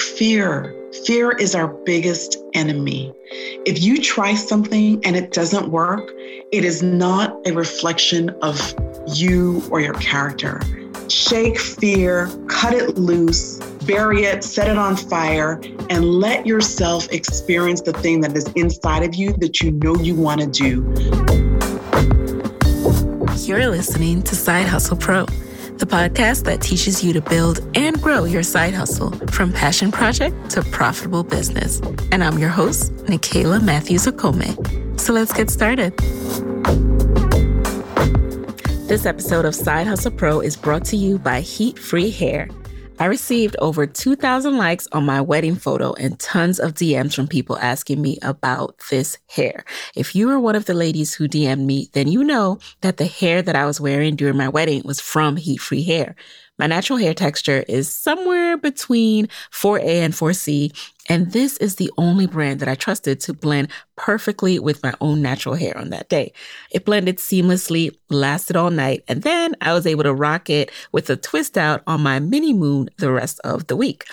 fear. Fear is our biggest enemy. If you try something and it doesn't work, it is not a reflection of you or your character. Shake fear, cut it loose, bury it, set it on fire, and let yourself experience the thing that is inside of you that you know you want to do. You're listening to Side Hustle Pro the podcast that teaches you to build and grow your side hustle from passion project to profitable business. And I'm your host, Nicaila Matthews Okome. So let's get started. This episode of Side Hustle Pro is brought to you by Heat Free Hair. I received over 2,000 likes on my wedding photo and tons of DMs from people asking me about this hair. If you are one of the ladies who DM'd me, then you know that the hair that I was wearing during my wedding was from Heat Free Hair. My natural hair texture is somewhere between 4A and 4C, and this is the only brand that I trusted to blend perfectly with my own natural hair on that day. It blended seamlessly, lasted all night, and then I was able to rock it with a twist out on my mini moon the rest of the week.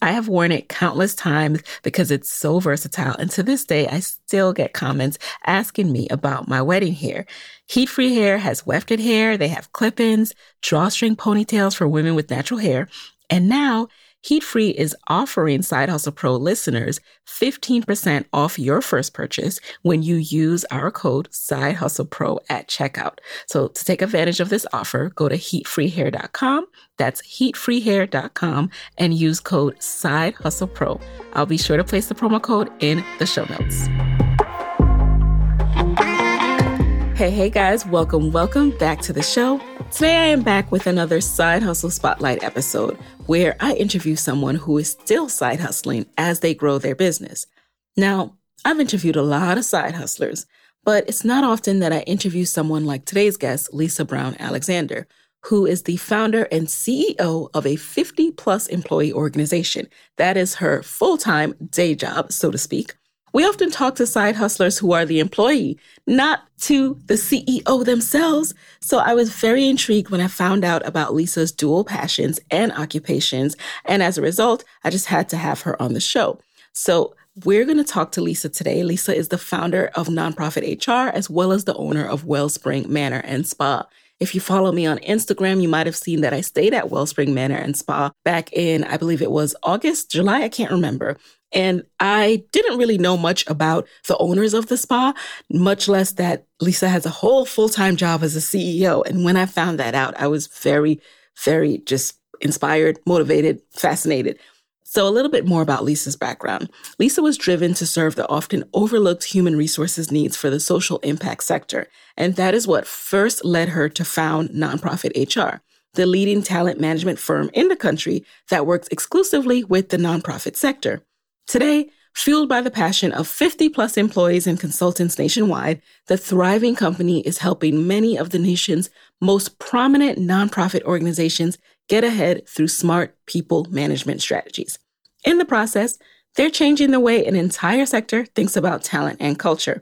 I have worn it countless times because it's so versatile. And to this day, I still get comments asking me about my wedding hair. Heat free hair has wefted hair. They have clip ins, drawstring ponytails for women with natural hair. And now Heat Free is offering Side Hustle Pro listeners 15% off your first purchase when you use our code Side Hustle Pro at checkout. So to take advantage of this offer, go to heatfreehair.com. That's heatfreehair.com and use code Side Hustle Pro. I'll be sure to place the promo code in the show notes. Hey, hey guys, welcome, welcome back to the show. Today I am back with another Side Hustle Spotlight episode where I interview someone who is still side hustling as they grow their business. Now, I've interviewed a lot of side hustlers, but it's not often that I interview someone like today's guest, Lisa Brown Alexander, who is the founder and CEO of a 50 plus employee organization. That is her full time day job, so to speak. We often talk to side hustlers who are the employee, not to the CEO themselves. So I was very intrigued when I found out about Lisa's dual passions and occupations. And as a result, I just had to have her on the show. So we're going to talk to Lisa today. Lisa is the founder of Nonprofit HR as well as the owner of Wellspring Manor and Spa. If you follow me on Instagram, you might have seen that I stayed at Wellspring Manor and Spa back in, I believe it was August, July, I can't remember. And I didn't really know much about the owners of the spa, much less that Lisa has a whole full time job as a CEO. And when I found that out, I was very, very just inspired, motivated, fascinated. So, a little bit more about Lisa's background. Lisa was driven to serve the often overlooked human resources needs for the social impact sector. And that is what first led her to found Nonprofit HR, the leading talent management firm in the country that works exclusively with the nonprofit sector. Today, fueled by the passion of 50 plus employees and consultants nationwide, the thriving company is helping many of the nation's most prominent nonprofit organizations get ahead through smart people management strategies. In the process, they're changing the way an entire sector thinks about talent and culture.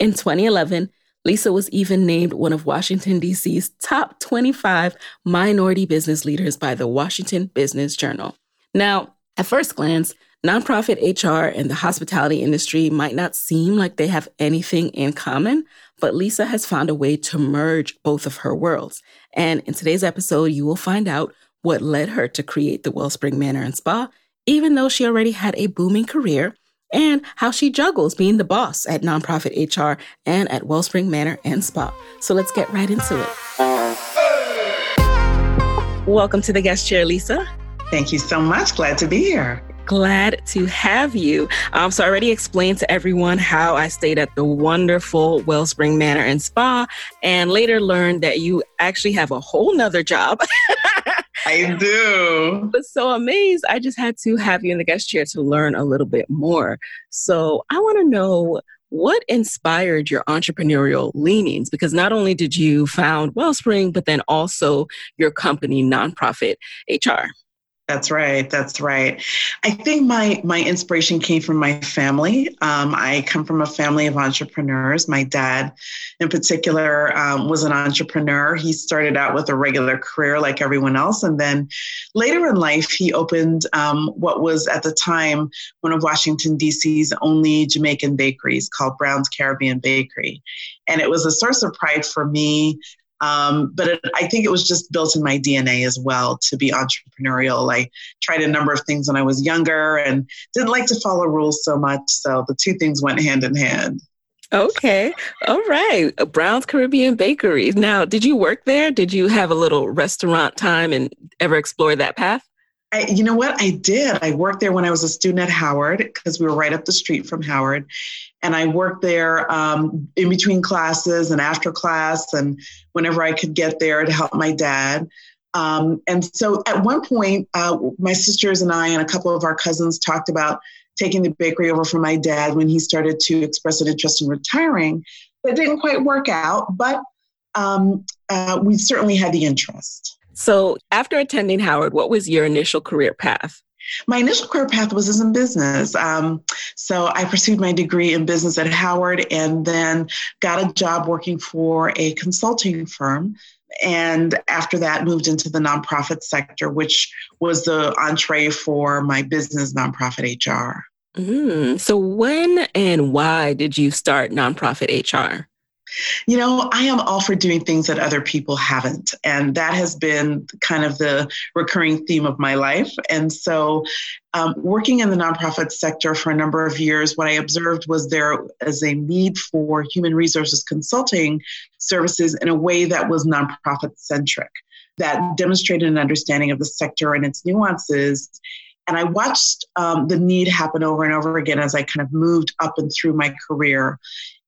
In 2011, Lisa was even named one of Washington, D.C.'s top 25 minority business leaders by the Washington Business Journal. Now, at first glance, Nonprofit HR and the hospitality industry might not seem like they have anything in common, but Lisa has found a way to merge both of her worlds. And in today's episode, you will find out what led her to create the Wellspring Manor and Spa, even though she already had a booming career, and how she juggles being the boss at Nonprofit HR and at Wellspring Manor and Spa. So let's get right into it. Welcome to the guest chair, Lisa. Thank you so much. Glad to be here. Glad to have you. Um, so I already explained to everyone how I stayed at the wonderful Wellspring Manor and Spa, and later learned that you actually have a whole nother job. I do. But so amazed, I just had to have you in the guest chair to learn a little bit more. So I want to know what inspired your entrepreneurial leanings? Because not only did you found Wellspring, but then also your company, Nonprofit HR. That's right. That's right. I think my my inspiration came from my family. Um, I come from a family of entrepreneurs. My dad, in particular, um, was an entrepreneur. He started out with a regular career like everyone else, and then later in life, he opened um, what was at the time one of Washington D.C.'s only Jamaican bakeries called Brown's Caribbean Bakery, and it was a source of pride for me um, but it, I think it was just built in my DNA as well to be entrepreneurial. I tried a number of things when I was younger and didn't like to follow rules so much. So the two things went hand in hand. Okay. All right. Brown's Caribbean Bakery. Now, did you work there? Did you have a little restaurant time and ever explore that path? I, you know what? I did. I worked there when I was a student at Howard because we were right up the street from Howard. And I worked there um, in between classes and after class and whenever I could get there to help my dad. Um, and so at one point, uh, my sisters and I and a couple of our cousins talked about taking the bakery over from my dad when he started to express an interest in retiring. That didn't quite work out, but um, uh, we certainly had the interest. So, after attending Howard, what was your initial career path? My initial career path was in business. Um, so I pursued my degree in business at Howard and then got a job working for a consulting firm. And after that, moved into the nonprofit sector, which was the entree for my business, nonprofit HR. Mm, so, when and why did you start nonprofit HR? You know, I am all for doing things that other people haven't. And that has been kind of the recurring theme of my life. And so, um, working in the nonprofit sector for a number of years, what I observed was there is a need for human resources consulting services in a way that was nonprofit centric, that demonstrated an understanding of the sector and its nuances and I watched um, the need happen over and over again as I kind of moved up and through my career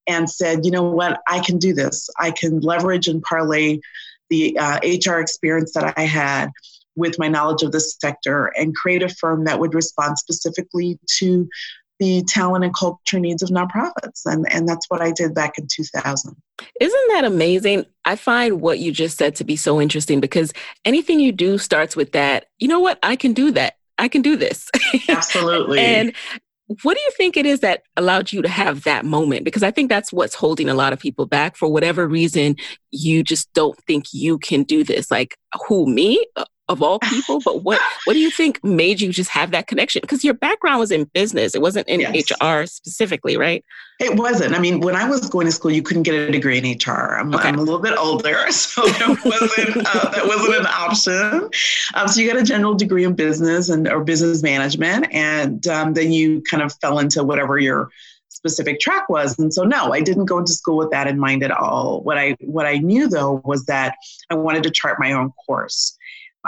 and said, you know what, I can do this. I can leverage and parlay the uh, HR experience that I had with my knowledge of this sector and create a firm that would respond specifically to the talent and culture needs of nonprofits. And, and that's what I did back in 2000. Isn't that amazing? I find what you just said to be so interesting because anything you do starts with that, you know what, I can do that. I can do this. Absolutely. and what do you think it is that allowed you to have that moment? Because I think that's what's holding a lot of people back. For whatever reason, you just don't think you can do this. Like, who, me? Of all people but what what do you think made you just have that connection? Because your background was in business. It wasn't in yes. hr specifically right? It wasn't. I mean when i was going to school you couldn't get a degree in hr i'm, okay. I'm a little bit older so it wasn't uh, that wasn't an option. Um, so you got a general degree in business and or business management and um, then you kind of fell into whatever your specific track was. And so no i didn't go into school with that in mind at all. What i what i knew though was that i wanted to chart my own course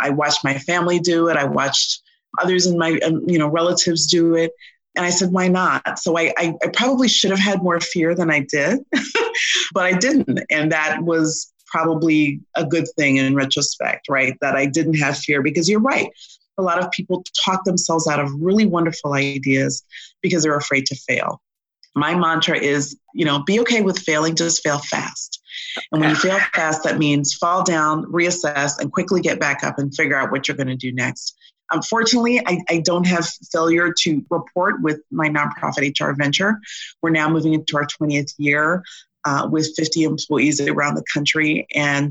I watched my family do it. I watched others in my um, you know relatives do it. And i said why not? So I, I, I probably should have had more fear than i did but i didn't. And that was probably a good thing in retrospect right? That i didn't have fear because you're right. A lot of people talk themselves out of really wonderful ideas because they're afraid to fail. My mantra is you know be okay with failing just fail fast and when you fail fast, that means fall down, reassess, and quickly get back up and figure out what you're going to do next. Unfortunately, I, I, don't have failure to report with my nonprofit HR venture. We're now moving into our 20th year uh, with 50 employees around the country and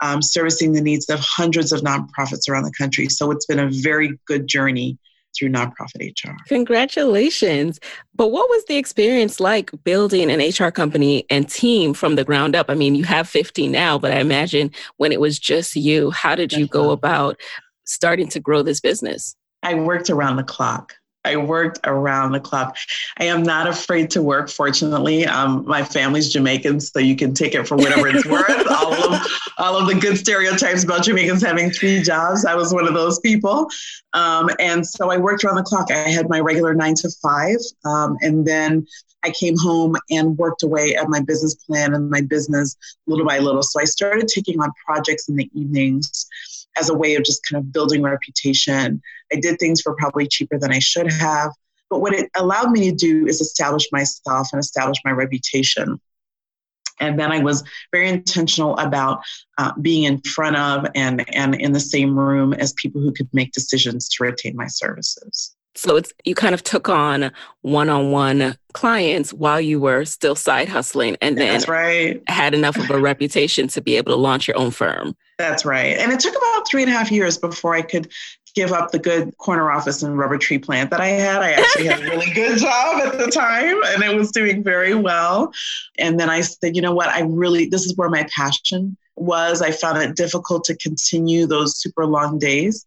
um, servicing the needs of hundreds of nonprofits around the country. So it's been a very good journey through nonprofit HR. Congratulations. But what was the experience like building an HR company and team from the ground up? I mean, you have 50 now, but I imagine when it was just you, how did you go about starting to grow this business? I worked around the clock. I worked around the clock. I am not afraid to work, fortunately. Um, my family's Jamaican, so you can take it for whatever it's worth. all, of, all of the good stereotypes about Jamaicans having three jobs, I was one of those people. Um, and so I worked around the clock. I had my regular nine to five, um, and then I came home and worked away at my business plan and my business little by little. So I started taking on projects in the evenings as a way of just kind of building reputation. I did things for probably cheaper than I should have. But what it allowed me to do is establish myself and establish my reputation. And then I was very intentional about uh, being in front of and, and in the same room as people who could make decisions to retain my services. So it's you kind of took on one-on-one clients while you were still side hustling and then right. had enough of a reputation to be able to launch your own firm. That's right. And it took about three and a half years before I could give up the good corner office and rubber tree plant that I had. I actually had a really good job at the time and it was doing very well. And then I said, you know what, I really, this is where my passion was. I found it difficult to continue those super long days.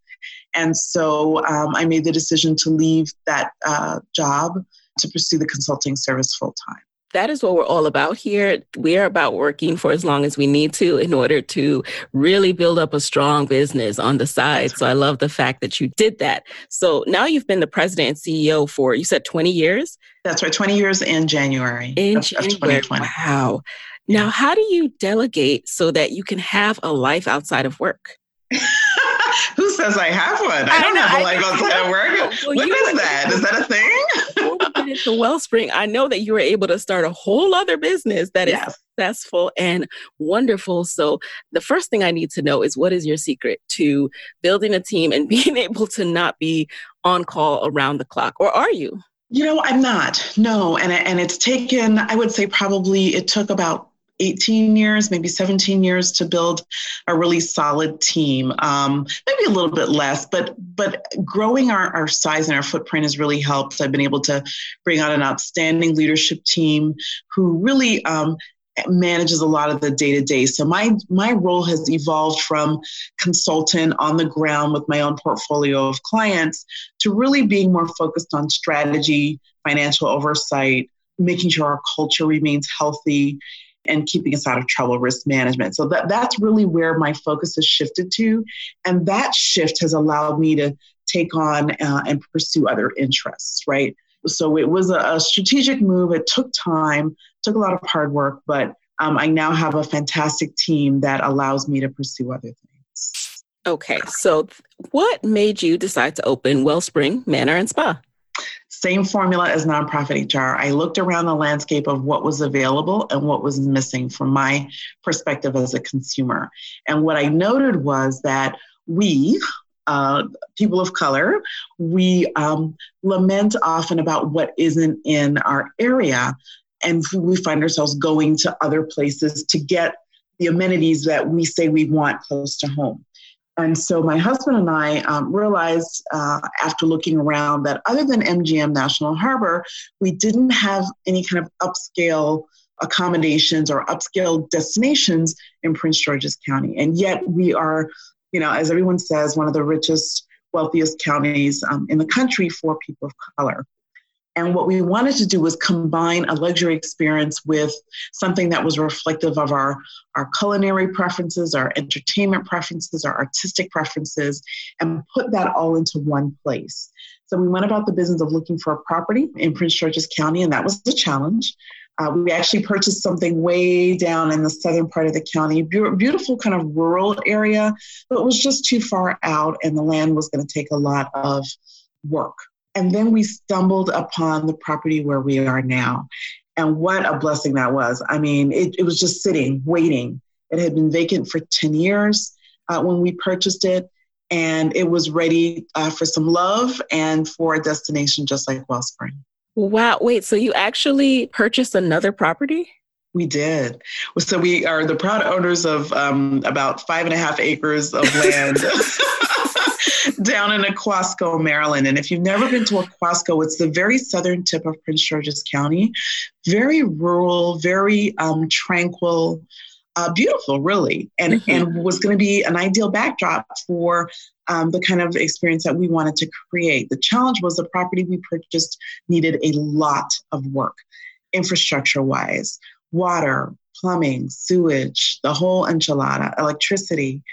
And so um, I made the decision to leave that uh, job to pursue the consulting service full time that is what we're all about here. We are about working for as long as we need to in order to really build up a strong business on the side. So I love the fact that you did that. So now you've been the president and CEO for, you said 20 years? That's right, 20 years in January. In of, January. Of wow. Now, how do you delegate so that you can have a life outside of work? Who says I have one? I, I don't know, have a life outside of work. Well, what is that? Is that a thing? into Wellspring, I know that you were able to start a whole other business that yes. is successful and wonderful. So, the first thing I need to know is what is your secret to building a team and being able to not be on call around the clock? Or are you? You know, I'm not. No, and and it's taken. I would say probably it took about 18 years, maybe 17 years to build a really solid team. Um, maybe a little bit less, but but growing our, our size and our footprint has really helped. I've been able to bring on an outstanding leadership team who really um, manages a lot of the day to day. So my my role has evolved from consultant on the ground with my own portfolio of clients to really being more focused on strategy, financial oversight, making sure our culture remains healthy and keeping us out of trouble, risk management. So that, that's really where my focus has shifted to. And that shift has allowed me to take on uh, and pursue other interests, right? So it was a, a, strategic move. It took time, took a lot of hard work, but um, I now have a fantastic team that allows me to pursue other things. Okay, so what made you decide to open Wellspring Manor and Spa? Same formula as nonprofit HR. I looked around the landscape of what was available and what was missing from my perspective as a consumer. And what I noted was that we, uh, people of color, we um, lament often about what isn't in our area. And we find ourselves going to other places to get the amenities that we say we want close to home. And so my husband and I um, realized uh, after looking around that other than MGM National Harbor, we didn't have any kind of upscale accommodations or upscale destinations in Prince George's County. And yet we are, you know, as everyone says, one of the richest, wealthiest counties um, in the country for people of color. And what we wanted to do was combine a luxury experience with something that was reflective of our, our culinary preferences, our entertainment preferences, our artistic preferences, and put that all into one place. So we went about the business of looking for a property in Prince George's County, and that was the challenge. Uh, we actually purchased something way down in the southern part of the county, Be- beautiful kind of rural area, but it was just too far out, and the land was going to take a lot of work. And then we stumbled upon the property where we are now. And what a blessing that was. I mean, it, it was just sitting, waiting. It had been vacant for 10 years uh, when we purchased it, and it was ready uh, for some love and for a destination just like Wellspring. Wow. Wait, so you actually purchased another property? We did. So we are the proud owners of um, about five and a half acres of land. down in Aquasco, Maryland. And if you've never been to Aquasco, it's the very southern tip of Prince George's County. Very rural, very um, tranquil, uh, beautiful, really, and mm-hmm. and was going to be an ideal backdrop for um, the kind of experience that we wanted to create. The challenge was the property we purchased needed a lot of work, infrastructure wise, water, plumbing, sewage, the whole enchilada, electricity.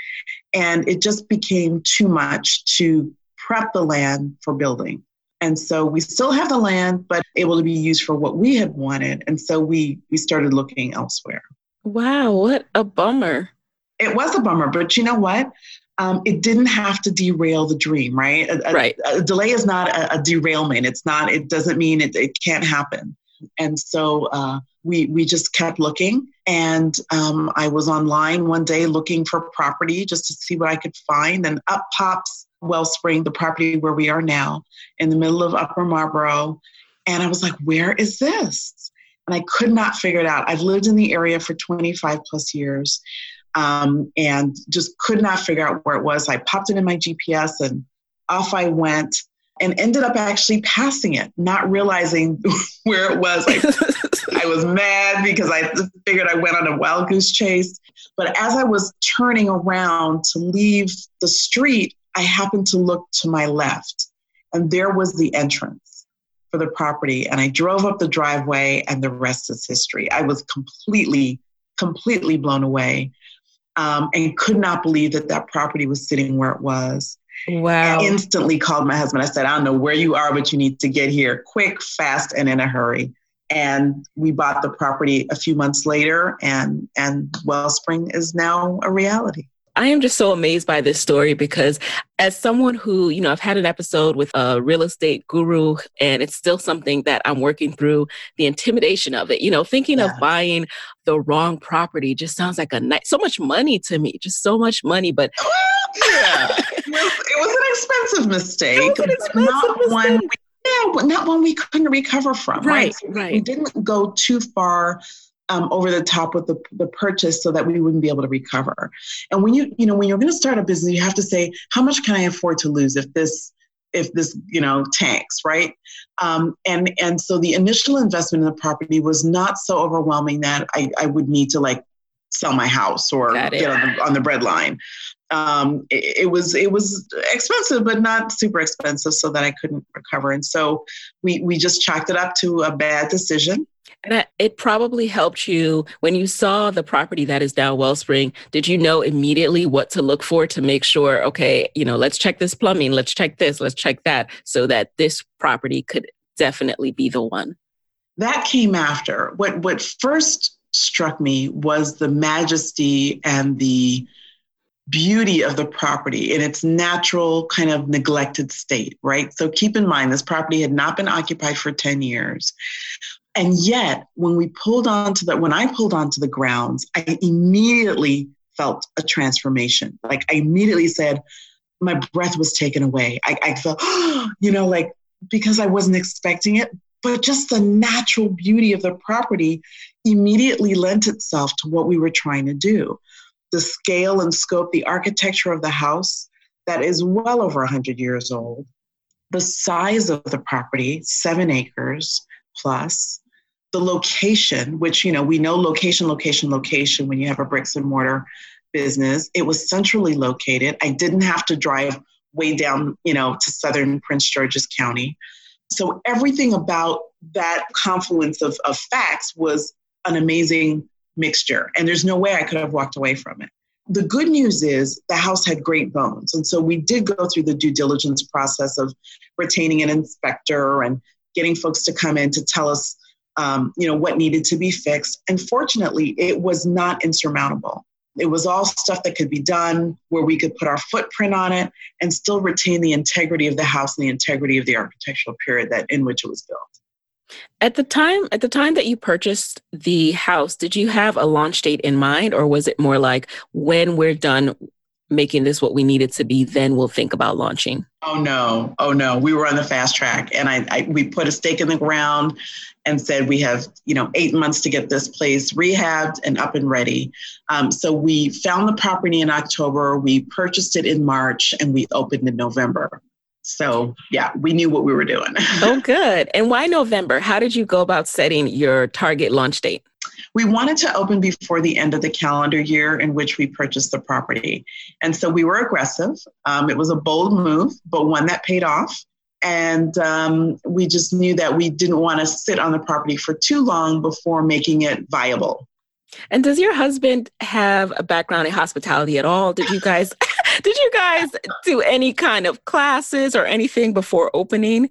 And it just became too much to prep the land for building. And so we still have the land, but able to be used for what we had wanted. And so we we started looking elsewhere. Wow, what a bummer. It was a bummer, but you know what? Um, it didn't have to derail the dream, right? A, right. A, a delay is not a, a, derailment. It's not. It doesn't mean it, it can't happen. And so uh, we we just kept looking. And um, I was online one day looking for property just to see what I could find, and up pops Wellspring, the property where we are now, in the middle of Upper Marlboro. And I was like, where is this? And I could not figure it out. I've lived in the area for 25 plus years um, and just could not figure out where it was. I popped it in my GPS and off I went and ended up actually passing it, not realizing where it was. I, I was mad because I figured I went on a wild goose chase. But as I was turning around to leave the street, I happened to look to my left, and there was the entrance for the property. And I drove up the driveway, and the rest is history. I was completely, completely blown away um, and could not believe that that property was sitting where it was. Wow. I instantly called my husband. I said, I don't know where you are, but you need to get here quick, fast, and in a hurry. And we bought the property a few months later, and, and Wellspring is now a reality. I am just so amazed by this story because, as someone who, you know, I've had an episode with a real estate guru, and it's still something that I'm working through the intimidation of it. You know, thinking yeah. of buying the wrong property just sounds like a night, so much money to me, just so much money. But yeah, it, was, it was, an expensive mistake, it was an expensive not mistake. one. We, yeah, but not one we couldn't recover from. Right, right. right. We didn't go too far um, over the top with the, the purchase so that we wouldn't be able to recover. And when you, you know, when you're going to start a business, you have to say, how much can I afford to lose if this, if this, you know, tanks, right? Um, and and so the initial investment in the property was not so overwhelming that I, I would need to like sell my house or get on the, on the bread line. Um, it, it, was it was expensive, but not super expensive, so that I couldn't recover. And so we we just chalked it up to a bad decision. It probably helped you when you saw the property that is now Wellspring. Did you know immediately what to look for to make sure, okay, you know, let's check this plumbing, let's check this, let's check that, so that this property could definitely be the one? That came after. What what first struck me was the majesty and the beauty of the property in its natural kind of neglected state, right? So keep in mind, this property had not been occupied for 10 years. And yet, when we pulled onto the, when I pulled onto the grounds, I immediately felt a transformation. Like I immediately said, my breath was taken away. I, I felt, you know, like because I wasn't expecting it, but just the natural beauty of the property immediately lent itself to what we were trying to do. The scale and scope, the architecture of the house that is well over 100 years old, the size of the property, seven acres plus, the location, which, you know, we know location, location, location when you have a bricks and mortar business. It was centrally located. I didn't have to drive way down, you know, to southern Prince George's County. So everything about that confluence of, of facts was an amazing mixture. And there's no way I could have walked away from it. The good news is the house had great bones. And so we did go through the due diligence process of retaining an inspector and getting folks to come in to tell us um, you know, what needed to be fixed. And fortunately, it was not insurmountable. It was all stuff that could be done where we could put our footprint on it and still retain the integrity of the house and the integrity of the architectural period that in which it was built. At the time at the time that you purchased the house, did you have a launch date in mind or was it more like when we're done making this what we need it to be, then we'll think about launching? Oh no, oh no. We were on the fast track and I, I we put a stake in the ground and said we have you know eight months to get this place rehabbed and up and ready. Um, so we found the property in October, we purchased it in March, and we opened in November. So yeah, we knew what we were doing. oh, good. And why November? How did you go about setting your target launch date? We wanted to open before the end of the calendar year in which we purchased the property. And so we were aggressive. Um, it was a bold move, but one that paid off. And um, we just knew that we didn't want to sit on the property for too long before making it viable. And does your husband have a background in hospitality at all? Did you guys did you guys do any kind of classes or anything before opening?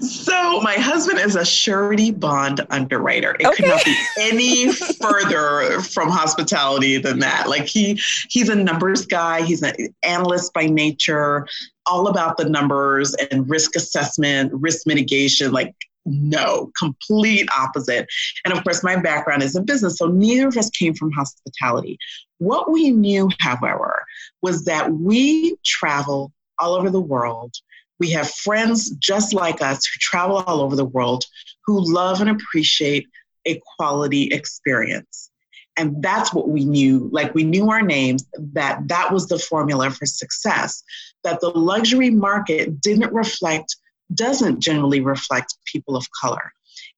So my husband is a surety bond underwriter. It okay. could not be any further from hospitality than that. Like he he's a numbers guy, he's an analyst by nature, all about the numbers and risk assessment, risk mitigation, like no, complete opposite. And of course, my background is in business, so neither of us came from hospitality. What we knew, however, was that we travel all over the world. We have friends just like us who travel all over the world who love and appreciate a quality experience. And that's what we knew. Like we knew our names, that that was the formula for success. That the luxury market didn't reflect, doesn't generally reflect people of color.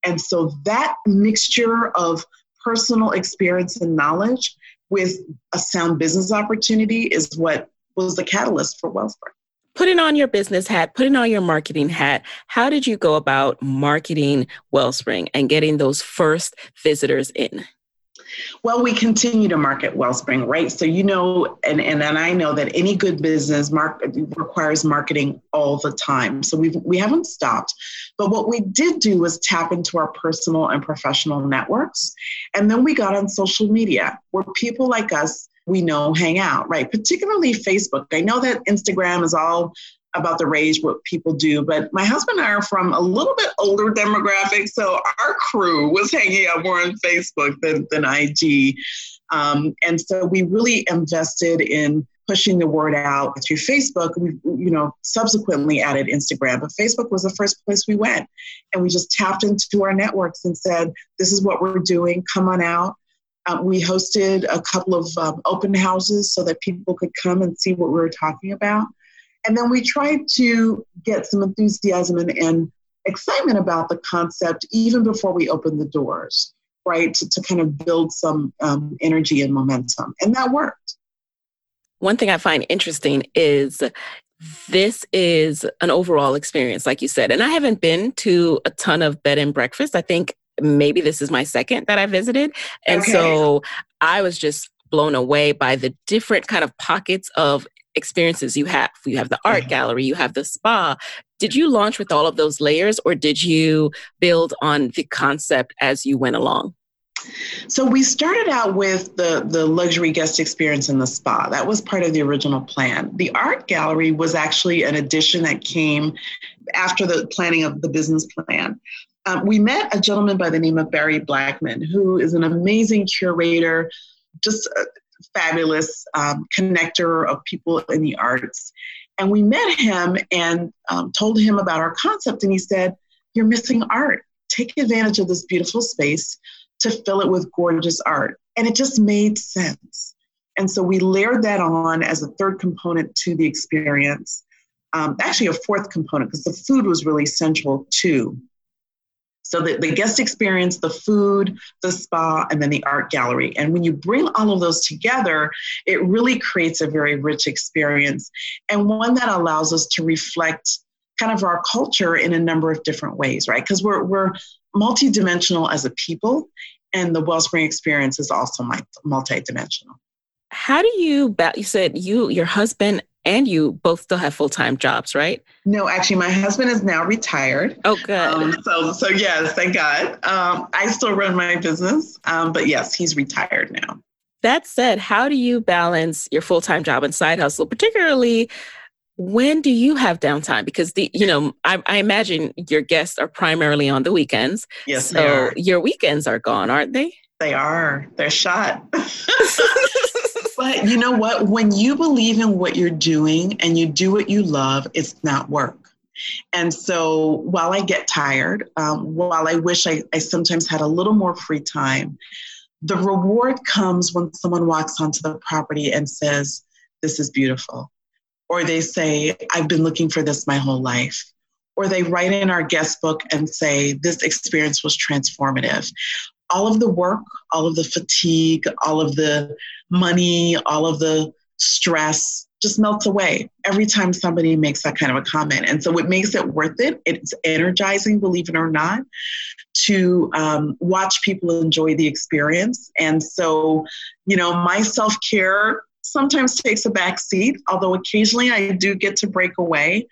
And so that mixture of personal experience and knowledge with a sound business opportunity is what was the catalyst for Wellspring putting on your business hat, putting on your marketing hat, how did you go about marketing Wellspring and getting those first visitors in? Well, we continue to market Wellspring, right? So you know, and, and, and I know that any good business mark, requires marketing all the time. So we've, we haven't stopped. But what we did do was tap into our personal and professional networks. And then we got on social media where people like us we know hang out, right? Particularly Facebook. I know that Instagram is all about the rage, what people do, but my husband and I are from a little bit older demographic, so our crew was hanging out more on Facebook than, than IG. Um, and so we really invested in pushing the word out through Facebook. We, you know, subsequently added Instagram, but Facebook was the first place we went. And we just tapped into our networks and said, this is what we're doing, come on out. Uh, we hosted a couple of um, open houses so that people could come and see what we were talking about. And then we tried to get some enthusiasm and, and excitement about the concept even before we opened the doors, right? To, to kind of build some um, energy and momentum. And that worked. One thing I find interesting is this is an overall experience, like you said. And I haven't been to a ton of bed and breakfast. I think maybe this is my second that I visited. And okay. so I was just blown away by the different kind of pockets of experiences you have. You have the art gallery, you have the spa. Did you launch with all of those layers or did you build on the concept as you went along? So we started out with the, the luxury guest experience in the spa. That was part of the original plan. The art gallery was actually an addition that came after the planning of the business plan. Um, we met a gentleman by the name of Barry Blackman, who is an amazing curator, just a fabulous um, connector of people in the arts. And we met him and um, told him about our concept, and he said, You're missing art. Take advantage of this beautiful space to fill it with gorgeous art. And it just made sense. And so we layered that on as a third component to the experience. Um, actually, a fourth component, because the food was really central too. So the, the guest experience, the food, the spa, and then the art gallery. And when you bring all of those together, it really creates a very rich experience and one that allows us to reflect kind of our culture in a number of different ways, right? Because we're, we're multidimensional as a people, and the Wellspring experience is also multidimensional. How do you, you said you, your husband and you both still have full-time jobs right? No actually my husband is now retired. Oh good. Um, so so yes thank god. Um, i still run my business um, but yes he's retired now. That said how do you balance your full-time job and side hustle particularly when do you have downtime? Because the you know I, I imagine your guests are primarily on the weekends. Yes so your weekends are gone aren't they? They are. They're shot But you know what? When you believe in what you're doing and you do what you love, it's not work. And so while I get tired, um, while I wish I, I sometimes had a little more free time, the reward comes when someone walks onto the property and says, This is beautiful. Or they say, I've been looking for this my whole life. Or they write in our guest book and say, This experience was transformative all of the work, all of the fatigue, all of the money, all of the stress just melts away every time somebody makes that kind of a comment. And so it makes it worth it. It's energizing, believe it or not, to um, watch people enjoy the experience. And so, you know, my self care sometimes takes a back seat, although occasionally I do get to break away.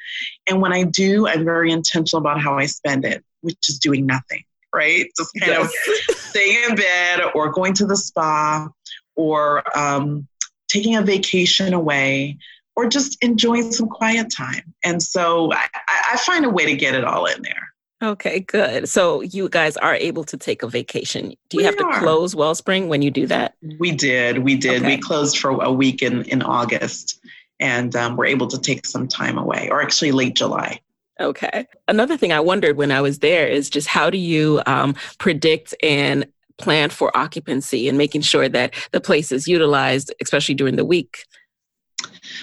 And when I do, I'm very intentional about how I spend it, which is doing nothing right? Just kind yes. of staying in bed or going to the spa or um, taking a vacation away or just enjoying some quiet time. And so I, I find a way to get it all in there. Okay, good. So you guys are able to take a vacation. Do you we have to close Wellspring when you do that? We did. We did. Okay. We closed for a week in, in August and um, we're able to take some time away, or actually late July. Okay. Another thing I wondered when I was there is just how do you um, predict and plan for occupancy and making sure that the place is utilized, especially during the week?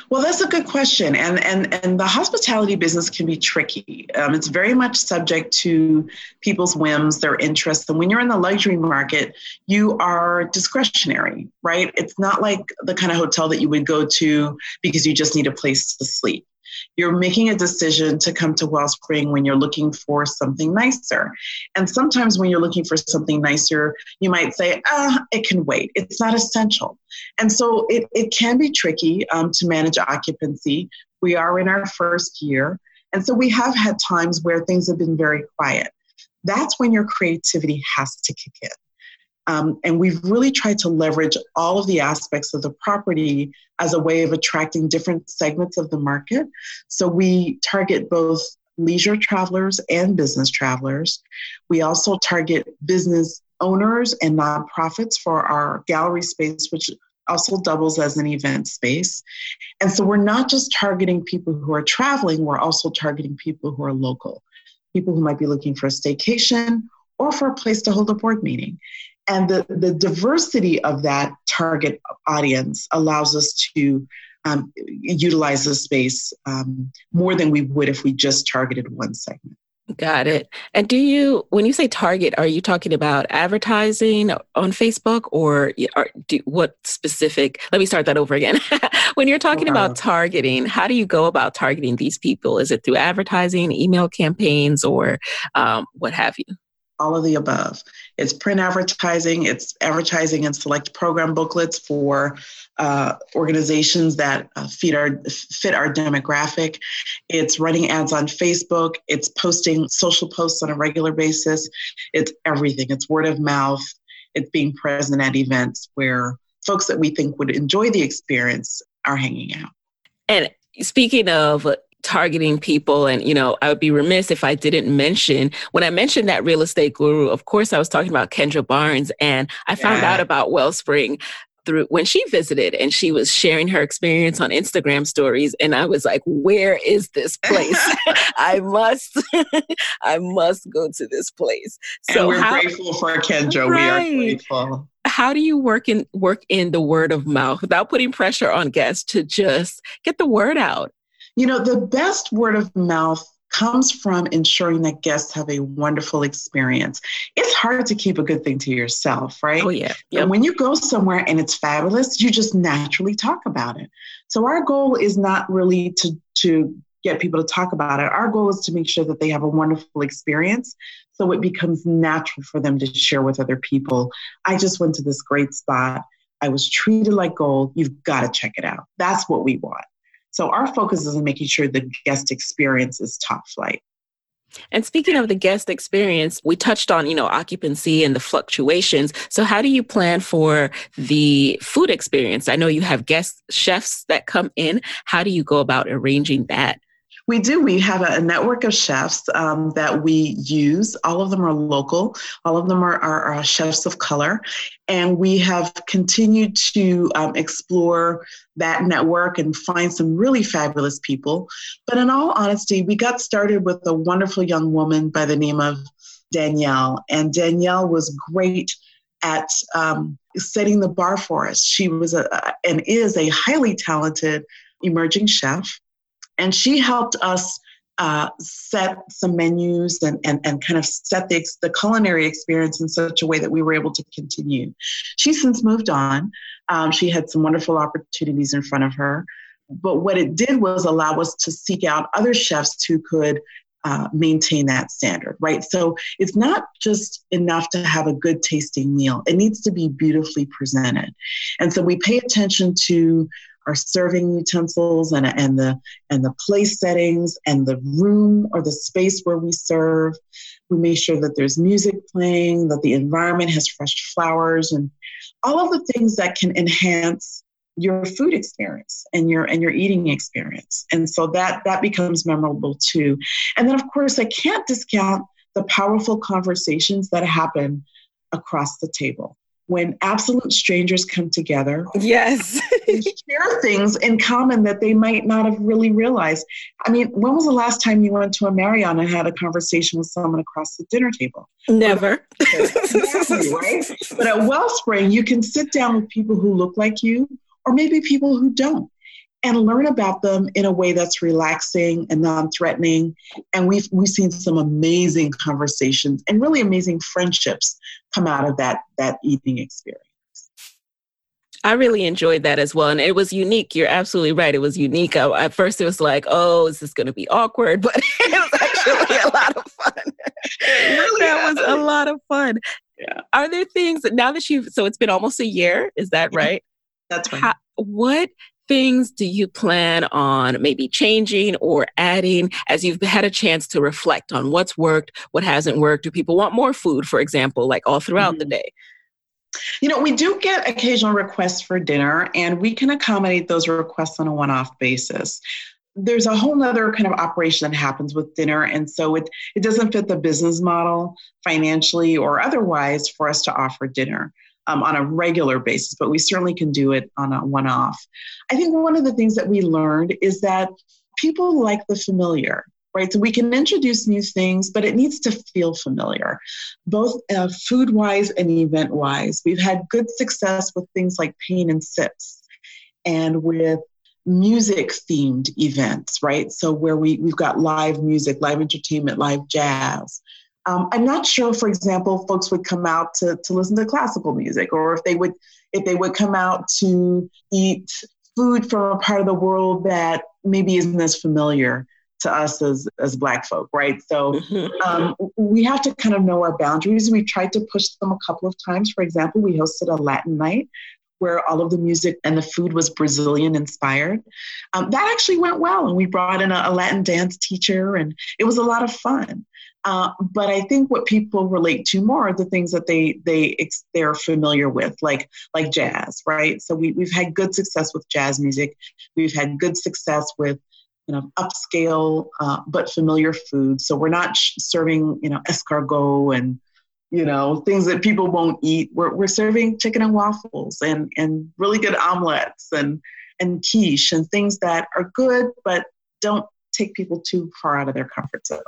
Well, that's a good question, and and and the hospitality business can be tricky. Um, it's very much subject to people's whims, their interests, and when you're in the luxury market, you are discretionary, right? It's not like the kind of hotel that you would go to because you just need a place to sleep. You're making a decision to come to Wellspring when you're looking for something nicer. And sometimes when you're looking for something nicer, you might say, ah, it can wait. It's not essential. And so it, it can be tricky um, to manage occupancy. We are in our first year. And so we have had times where things have been very quiet. That's when your creativity has to kick in. Um, and we've really tried to leverage all of the aspects of the property as a way of attracting different segments of the market. So we target both leisure travelers and business travelers. We also target business owners and nonprofits for our gallery space, which also doubles as an event space. And so we're not just targeting people who are traveling, we're also targeting people who are local, people who might be looking for a staycation or for a place to hold a board meeting. And the, the diversity of that target audience allows us to um, utilize the space um, more than we would if we just targeted one segment. Got it. And do you, when you say target, are you talking about advertising on Facebook or, or do, what specific? Let me start that over again. when you're talking wow. about targeting, how do you go about targeting these people? Is it through advertising, email campaigns, or um, what have you? All of the above. It's print advertising, it's advertising and select program booklets for uh, organizations that uh, feed our, fit our demographic. It's running ads on Facebook, it's posting social posts on a regular basis. It's everything. It's word of mouth, it's being present at events where folks that we think would enjoy the experience are hanging out. And speaking of targeting people. And you know i would be remiss if i didn't mention when i mentioned that real estate guru of course i was talking about kendra barnes and i yeah. found out about wellspring through when she visited and she was sharing her experience on Instagram stories and I was like where is this place? I must I must go to this place. So and we're how, grateful for Kendra. Right. we are grateful. How do you work in work in the word of mouth without putting pressure on guests to just get the word out you know, the best word of mouth comes from ensuring that guests have a wonderful experience. It's hard to keep a good thing to yourself, right? Oh, yeah. Yep. And when you go somewhere and it's fabulous, you just naturally talk about it. So our goal is not really to, to get people to talk about it. Our goal is to make sure that they have a wonderful experience so it becomes natural for them to share with other people. I just went to this great spot. I was treated like gold. You've got to check it out. That's what we want. So our focus is on making sure the guest experience is top flight. And speaking of the guest experience, we touched on, you know, occupancy and the fluctuations. So how do you plan for the food experience? I know you have guest chefs that come in. How do you go about arranging that? We do. We have a, network of chefs um, that we use. All of them are local. All of them are, are, are chefs of color. And we have continued to um, explore that network and find some really fabulous people. But in all honesty, we got started with a wonderful young woman by the name of Danielle. And Danielle was great at um, setting the bar for us. She was a, and is a highly talented emerging chef and she helped us uh, set some menus and, and, and kind of set the, the culinary experience in such a way that we were able to continue. She's since moved on. Um, she had some wonderful opportunities in front of her. But what it did was allow us to seek out other chefs who could uh, maintain that standard, right? So it's not just enough to have a good tasting meal, it needs to be beautifully presented. And so we pay attention to our serving utensils and, and the and the place settings and the room or the space where we serve. We make sure that there's music playing, that the environment has fresh flowers and all of the things that can enhance your food experience and your and your eating experience. And so that that becomes memorable too. And then of course I can't discount the powerful conversations that happen across the table when absolute strangers come together. Yes. share things in common that they might not have really realized. I mean, when was the last time you went to a Marriott and had a conversation with someone across the dinner table? Never. right? But at Wellspring, you can sit down with people who look like you or maybe people who don't and learn about them in a way that's relaxing and non-threatening. And we've we've seen some amazing conversations and really amazing friendships come out of that that evening experience. I really enjoyed that as well. And it was unique. You're absolutely right. It was unique. I, at first, it was like, oh, is this going to be awkward? But it was actually a lot of fun. really that was a lot of fun. Yeah. Are there things now that you've, so it's been almost a year, is that right? That's right. How, what things do you plan on maybe changing or adding as you've had a chance to reflect on what's worked, what hasn't worked? Do people want more food, for example, like all throughout mm-hmm. the day? You know, we do get occasional requests for dinner, and we can accommodate those requests on a one off basis. There's a whole other kind of operation that happens with dinner. And so it, it doesn't fit the business model financially or otherwise for us to offer dinner um, on a regular basis, but we certainly can do it on a one off. I think one of the things that we learned is that people like the familiar. Right, so we can introduce new things, but it needs to feel familiar, both uh, food wise and event wise. We've had good success with things like pain and sips and with music themed events, right? So where we, we've got live music, live entertainment, live jazz. Um, I'm not sure, for example, folks would come out to, to listen to classical music, or if they would if they would come out to eat food from a part of the world that maybe isn't as familiar to us as as Black folk, right? So mm-hmm. um, we have to kind of know our boundaries. We've tried to push them a couple of times. For example, we hosted a Latin night where all of the music and the food was Brazilian inspired. Um, that actually went well, and we brought in a, a Latin dance teacher, and it was a lot of fun. Uh, but I think what people relate to more are the things that they they they're familiar with, like like jazz, right? So we we've had good success with jazz music. We've had good success with you know upscale uh, but familiar food. So we're not sh- serving you know escargot and you know things that people won't eat. We're we're serving chicken and waffles and and really good omelets and and quiche and things that are good but don't take people too far out of their comfort zone.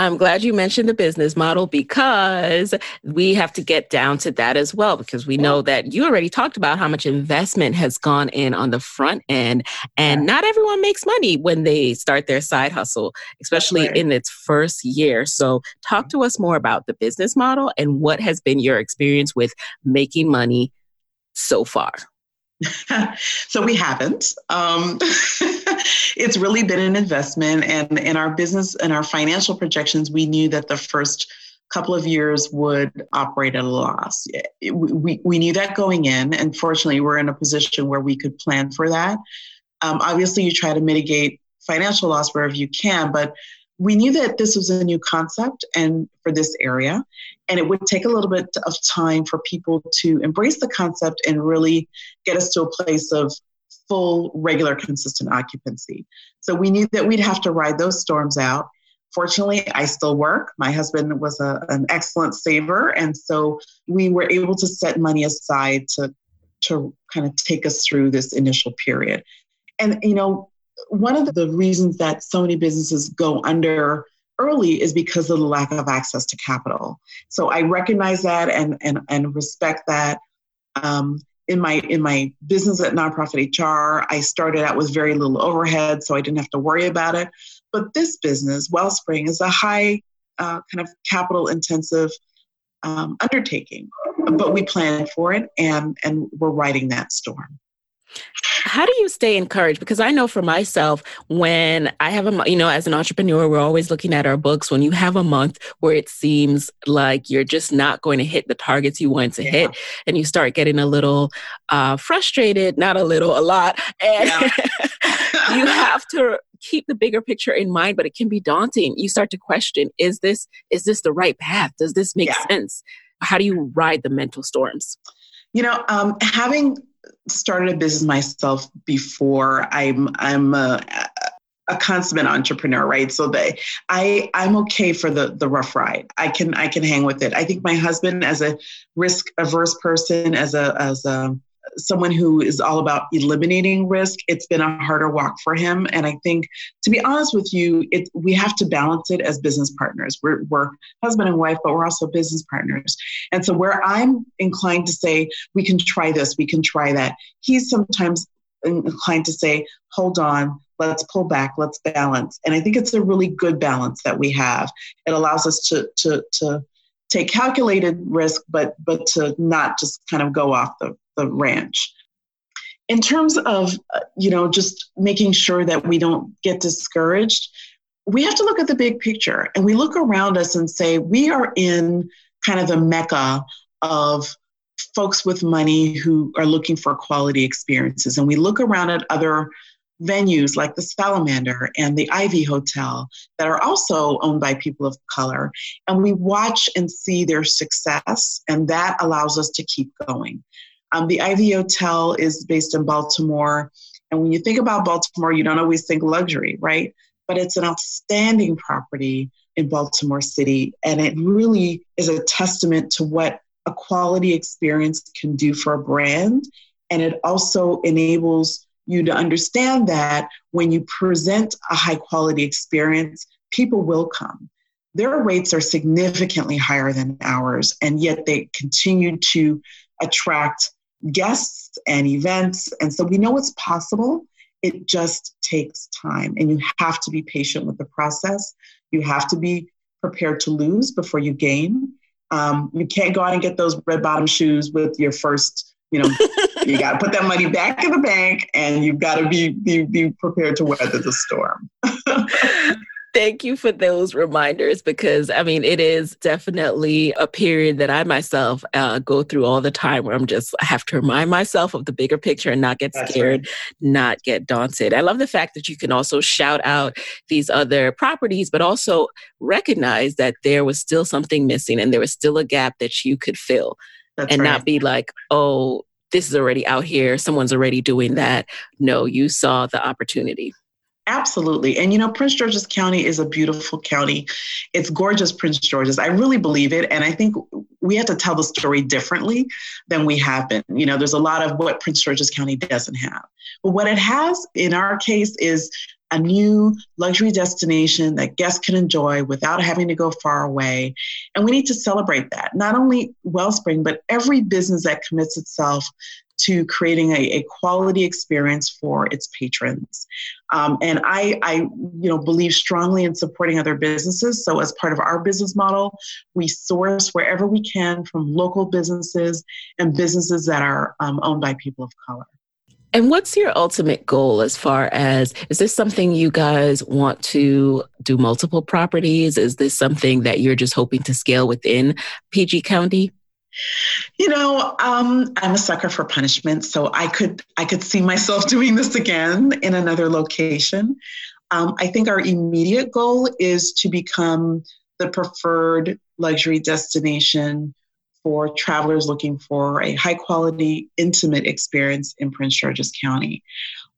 I'm glad you mentioned the business model because we have to get down to that as well. Because we know that you already talked about how much investment has gone in on the front end, and not everyone makes money when they start their side hustle, especially right. in its first year. So, talk to us more about the business model and what has been your experience with making money so far. so we haven't. Um, it's really been an investment, and in our business and our financial projections, we knew that the first couple of years would operate at a loss. We, we knew that going in, and fortunately, we're in a position where we could plan for that. Um, obviously, you try to mitigate financial loss wherever you can, but we knew that this was a new concept and for this area and it would take a little bit of time for people to embrace the concept and really get us to a place of full regular consistent occupancy. So we knew that we'd have to ride those storms out. Fortunately i still work. My husband was a, an excellent saver and so we were able to set money aside to to kind of take us through this initial period. And you know one of the reasons that so many businesses go under early is because of the lack of access to capital. So I recognize that and and and respect that. Um, in my in my business at nonprofit HR, I started out with very little overhead, so I didn't have to worry about it. But this business, Wellspring, is a high uh, kind of capital intensive um, undertaking. But we planned for it, and and we're riding that storm. How do you stay encouraged? Because I know for myself, when I have a, you know, as an entrepreneur, we're always looking at our books. When you have a month where it seems like you're just not going to hit the targets you want to yeah. hit, and you start getting a little uh, frustrated, not a little, a lot, and yeah. you have to keep the bigger picture in mind, but it can be daunting. You start to question, is this, is this the right path? Does this make yeah. sense? How do you ride the mental storms? You know, um, having started a business myself before. I'm I'm a, a consummate entrepreneur, right? So they, I, I'm okay for the the rough ride. I can I can hang with it. I think my husband, as a risk averse person, as a as a someone who is all about eliminating risk, it's been a harder walk for him. And I think, to be honest with you, it, we have to balance it as business partners. We're, we're husband and wife, but we're also business partners. And so, where I'm inclined to say, we can try this, we can try that, he's sometimes inclined to say, hold on, let's pull back, let's balance. And I think it's a really good balance that we have. It allows us to, to, to take calculated risk, but but to not just kind of go off the, the ranch. In terms of you know just making sure that we don't get discouraged, we have to look at the big picture and we look around us and say we are in kind of the mecca of folks with money who are looking for quality experiences. And we look around at other venues like the Salamander and the Ivy Hotel that are also owned by people of color. And we watch and see their success, and that allows us to keep going. Um, the Ivy Hotel is based in Baltimore. And when you think about Baltimore, you don't always think luxury, right? But it's an outstanding property in Baltimore City. And it really is a testament to what a quality experience can do for a brand. And it also enables you to understand that when you present a high quality experience, people will come. Their rates are significantly higher than ours, and yet they continue to attract guests and events. And so we know it's possible. It just takes time, and you have to be patient with the process. You have to be prepared to lose before you gain. Um, you can't go out and get those red bottom shoes with your first, you know, you got to put that money back in the bank and you've got to be, be, be prepared to weather the storm. Thank you for those reminders because I mean, it is definitely a period that I myself uh, go through all the time where I'm just, I have to remind myself of the bigger picture and not get That's scared, right. not get daunted. I love the fact that you can also shout out these other properties, but also recognize that there was still something missing and there was still a gap that you could fill That's and right. not be like, oh, this is already out here. Someone's already doing that. No, you saw the opportunity. Absolutely. And you know, Prince George's County is a beautiful county. It's gorgeous, Prince George's. I really believe it. And I think we have to tell the story differently than we have been. You know, there's a lot of what Prince George's County doesn't have. But what it has in our case is a new luxury destination that guests can enjoy without having to go far away. And we need to celebrate that. Not only Wellspring, but every business that commits itself to creating a, a quality experience for its patrons. Um, and I, I, you know, believe strongly in supporting other businesses. So as part of our business model, we source wherever we can from local businesses and businesses that are um, owned by people of color. And what's your ultimate goal as far as is this something you guys want to do multiple properties? Is this something that you're just hoping to scale within PG County? You know, um, I'm a sucker for punishment, so I could I could see myself doing this again in another location. Um, I think our immediate goal is to become the preferred luxury destination for travelers looking for a high quality, intimate experience in Prince George's County.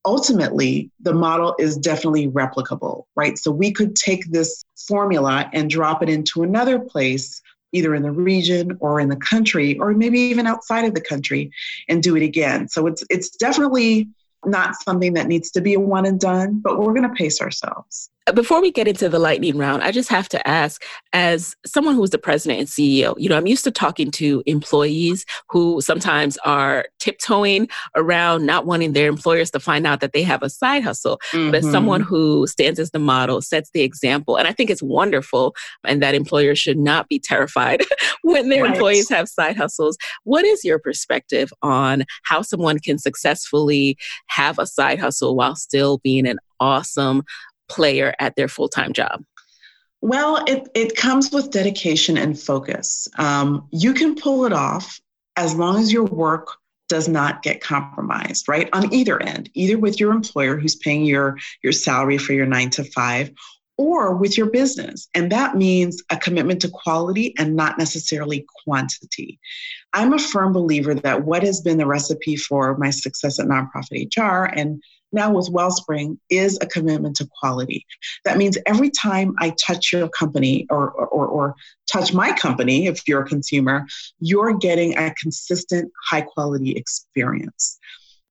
Ultimately, the model is definitely replicable, right? So we could take this formula and drop it into another place either in the region or in the country or maybe even outside of the country and do it again. So it's it's definitely not something that needs to be a one and done, but we're going to pace ourselves. Before we get into the lightning round, I just have to ask as someone who's the president and CEO, you know, I'm used to talking to employees who sometimes are tiptoeing around not wanting their employers to find out that they have a side hustle. Mm-hmm. But someone who stands as the model, sets the example. And I think it's wonderful and that employers should not be terrified when their right. employees have side hustles. What is your perspective on how someone can successfully have a side hustle while still being an awesome player at their full time job? Well, it, it comes with dedication and focus. Um, you can pull it off as long as your work does not get compromised, right? On either end, either with your employer who's paying your, your salary for your nine to five, or with your business. And that means a commitment to quality and not necessarily quantity. I'm a firm believer that what has been the recipe for my success at Nonprofit HR and now with Wellspring is a commitment to quality. That means every time I touch your company or, or, or touch my company, if you're a consumer, you're getting a consistent, high quality experience.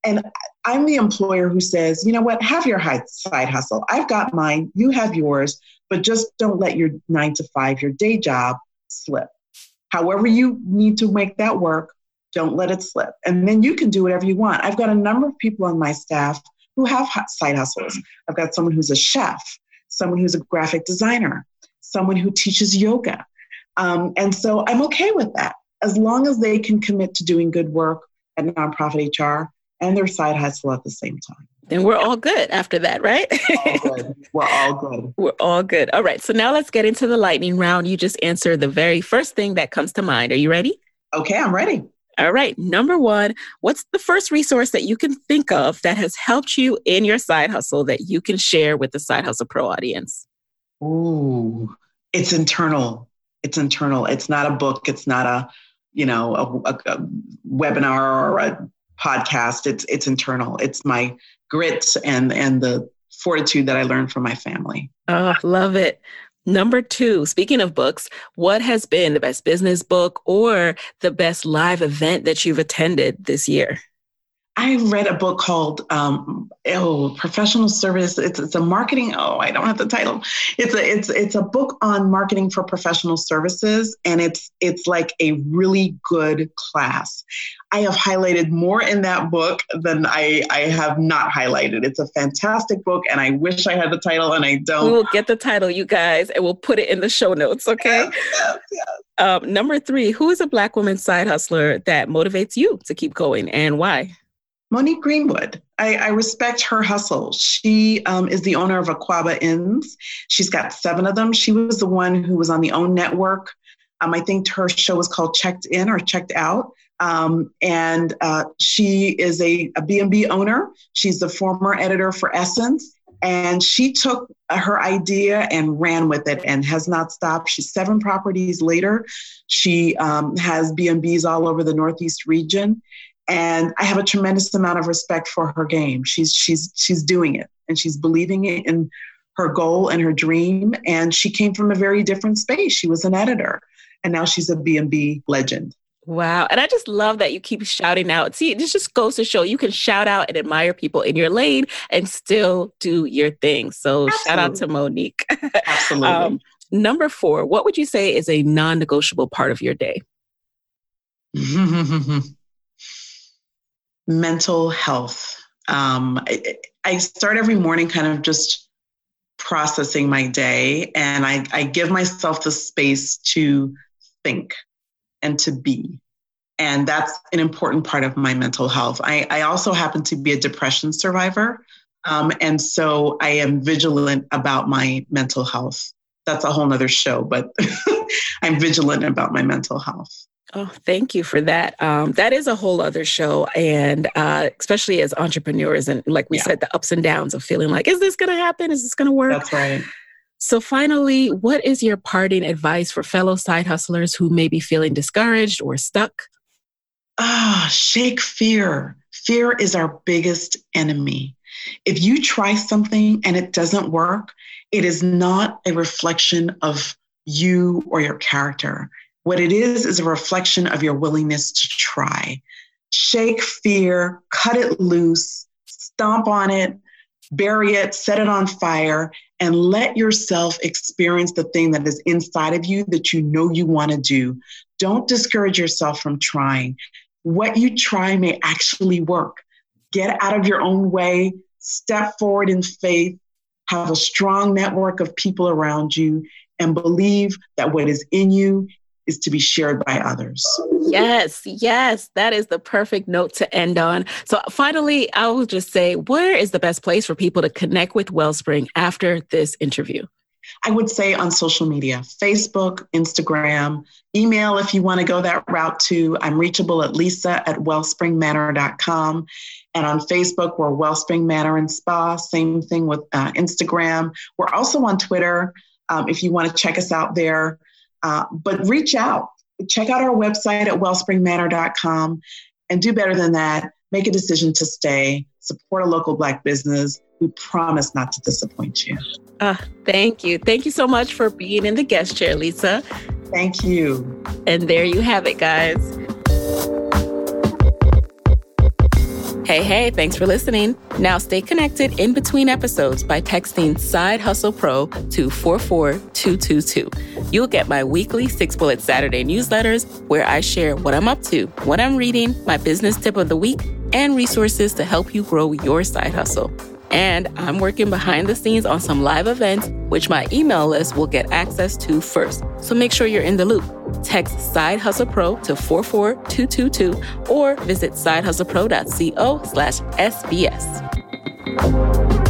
And I'm the employer who says, you know what, have your side hustle. I've got mine, you have yours, but just don't let your nine to five, your day job slip. However, you need to make that work, don't let it slip. And then you can do whatever you want. I've got a number of people on my staff who have side hustles. I've got someone who's a chef, someone who's a graphic designer, someone who teaches yoga. Um, and so I'm okay with that as long as they can commit to doing good work at nonprofit HR and their side hustle at the same time. Then we're all good after that, right? all we're all good. We're all good. All right. So now let's get into the lightning round. You just answer the very first thing that comes to mind. Are you ready? Okay, I'm ready. All right. Number one, what's the first resource that you can think of that has helped you in your side hustle that you can share with the Side Hustle Pro audience? Ooh, it's internal. It's internal. It's not a book. It's not a, you know, a, a, a webinar or a podcast. It's it's internal. It's my grit and and the fortitude that I learned from my family. Oh, love it. Number two, speaking of books, what has been the best business book or the best live event that you've attended this year? I read a book called um, oh professional service. It's it's a marketing. Oh, I don't have the title. It's a it's it's a book on marketing for professional services, and it's it's like a really good class. I have highlighted more in that book than I I have not highlighted. It's a fantastic book, and I wish I had the title, and I don't. We will get the title, you guys, and we'll put it in the show notes. Okay. Yes, yes, yes. Um, number three, who is a Black woman side hustler that motivates you to keep going, and why? Monique Greenwood. I, I, respect her hustle. She um, is the owner of Akwaaba Inns. She's got seven of them. She was the one who was on the OWN network. Um, I think her show was called Checked In or Checked Out. Um, and uh, she is a, a B&B owner. She's the former editor for Essence. And she took her idea and ran with it and has not stopped. She's seven properties later. She um, has B&Bs all over the Northeast region and I have a tremendous amount of respect for her game. She's she's she's doing it and she's believing it in her goal and her dream. And she came from a very different space. She was an editor, and now she's a B&B legend. Wow. And I just love that you keep shouting out. See, this just goes to show you can shout out and admire people in your lane and still do your thing. So Absolutely. shout out to Monique. Absolutely. um, number four, what would you say is a non negotiable part of your day? mental health. Um, I, I, start every morning kind of just processing my day, and I, I give myself the space to think and to be. And that's an important part of my mental health. I, I also happen to be a depression survivor. Um, and so I am vigilant about my mental health. That's a whole nother show, but I'm vigilant about my mental health. Oh, thank you for that. Um, that is a whole other show. And uh, especially as entrepreneurs, and like we yeah. said, the ups and downs of feeling like, is this going to happen? Is this going to work? That's right. So, finally, what is your parting advice for fellow side hustlers who may be feeling discouraged or stuck? Ah, shake fear. Fear is our biggest enemy. If you try something and it doesn't work, it is not a reflection of you or your character. What it is is a reflection of your willingness to try. Shake fear, cut it loose, stomp on it, bury it, set it on fire, and let yourself experience the thing that is inside of you that you know you want to do. Don't discourage yourself from trying. What you try may actually work. Get out of your own way, step forward in faith, have a strong network of people around you, and believe that what is in you is to be shared by others. Yes, yes, that is the perfect note to end on. So, finally, I will just say, where is the best place for people to connect with Wellspring after this interview? I would say on social media Facebook, Instagram, email if you want to go that route too. I'm reachable at lisa at wellspringmanor.com. And on Facebook, we're Wellspring Manor and Spa. Same thing with uh, Instagram. We're also on Twitter um, if you want to check us out there. Uh, but reach out, check out our website at wellspringmanor.com, and do better than that. make a decision to stay, support a local Black business. We promise not to disappoint you. Uh, thank you. Thank you so much for being in the guest chair, Lisa. Thank you. And there you have it, guys. Hey, hey, thanks for listening. Now stay connected in between episodes by texting Side Hustle Pro to 44222. You'll get my weekly Six Bullet Saturday newsletters where I share what I'm up to, what I'm reading, my business tip of the week, and resources to help you grow your side hustle. And I'm working behind the scenes on some live events, which my email list will get access to first. So make sure you're in the loop. Text Side Hustle Pro to 44222 or visit sidehustlepro.co slash SBS.